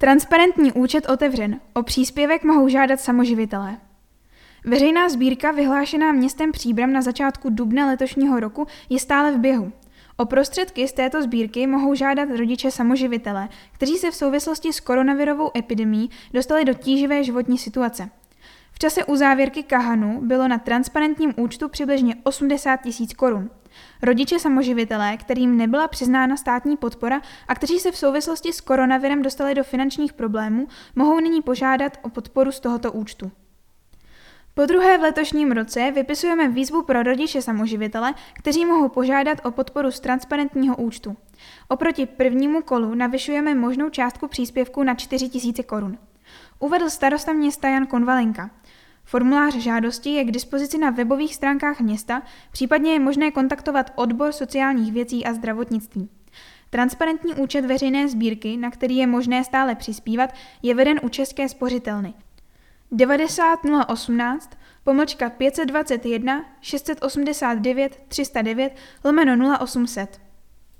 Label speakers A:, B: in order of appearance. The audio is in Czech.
A: Transparentní účet otevřen. O příspěvek mohou žádat samoživitelé. Veřejná sbírka vyhlášená městem Příbram na začátku dubna letošního roku je stále v běhu. O prostředky z této sbírky mohou žádat rodiče samoživitelé, kteří se v souvislosti s koronavirovou epidemí dostali do tíživé životní situace. Čase uzávěrky Kahanu bylo na transparentním účtu přibližně 80 tisíc korun. Rodiče samoživitelé, kterým nebyla přiznána státní podpora a kteří se v souvislosti s koronavirem dostali do finančních problémů, mohou nyní požádat o podporu z tohoto účtu. Po druhé v letošním roce vypisujeme výzvu pro rodiče samoživitele, kteří mohou požádat o podporu z transparentního účtu. Oproti prvnímu kolu navyšujeme možnou částku příspěvku na 4 000 korun. Uvedl starosta města Jan Konvalenka. Formulář žádosti je k dispozici na webových stránkách města, případně je možné kontaktovat odbor sociálních věcí a zdravotnictví. Transparentní účet veřejné sbírky, na který je možné stále přispívat, je veden u České spořitelny. 90 018 pomlčka 521 689 309 lomeno 0800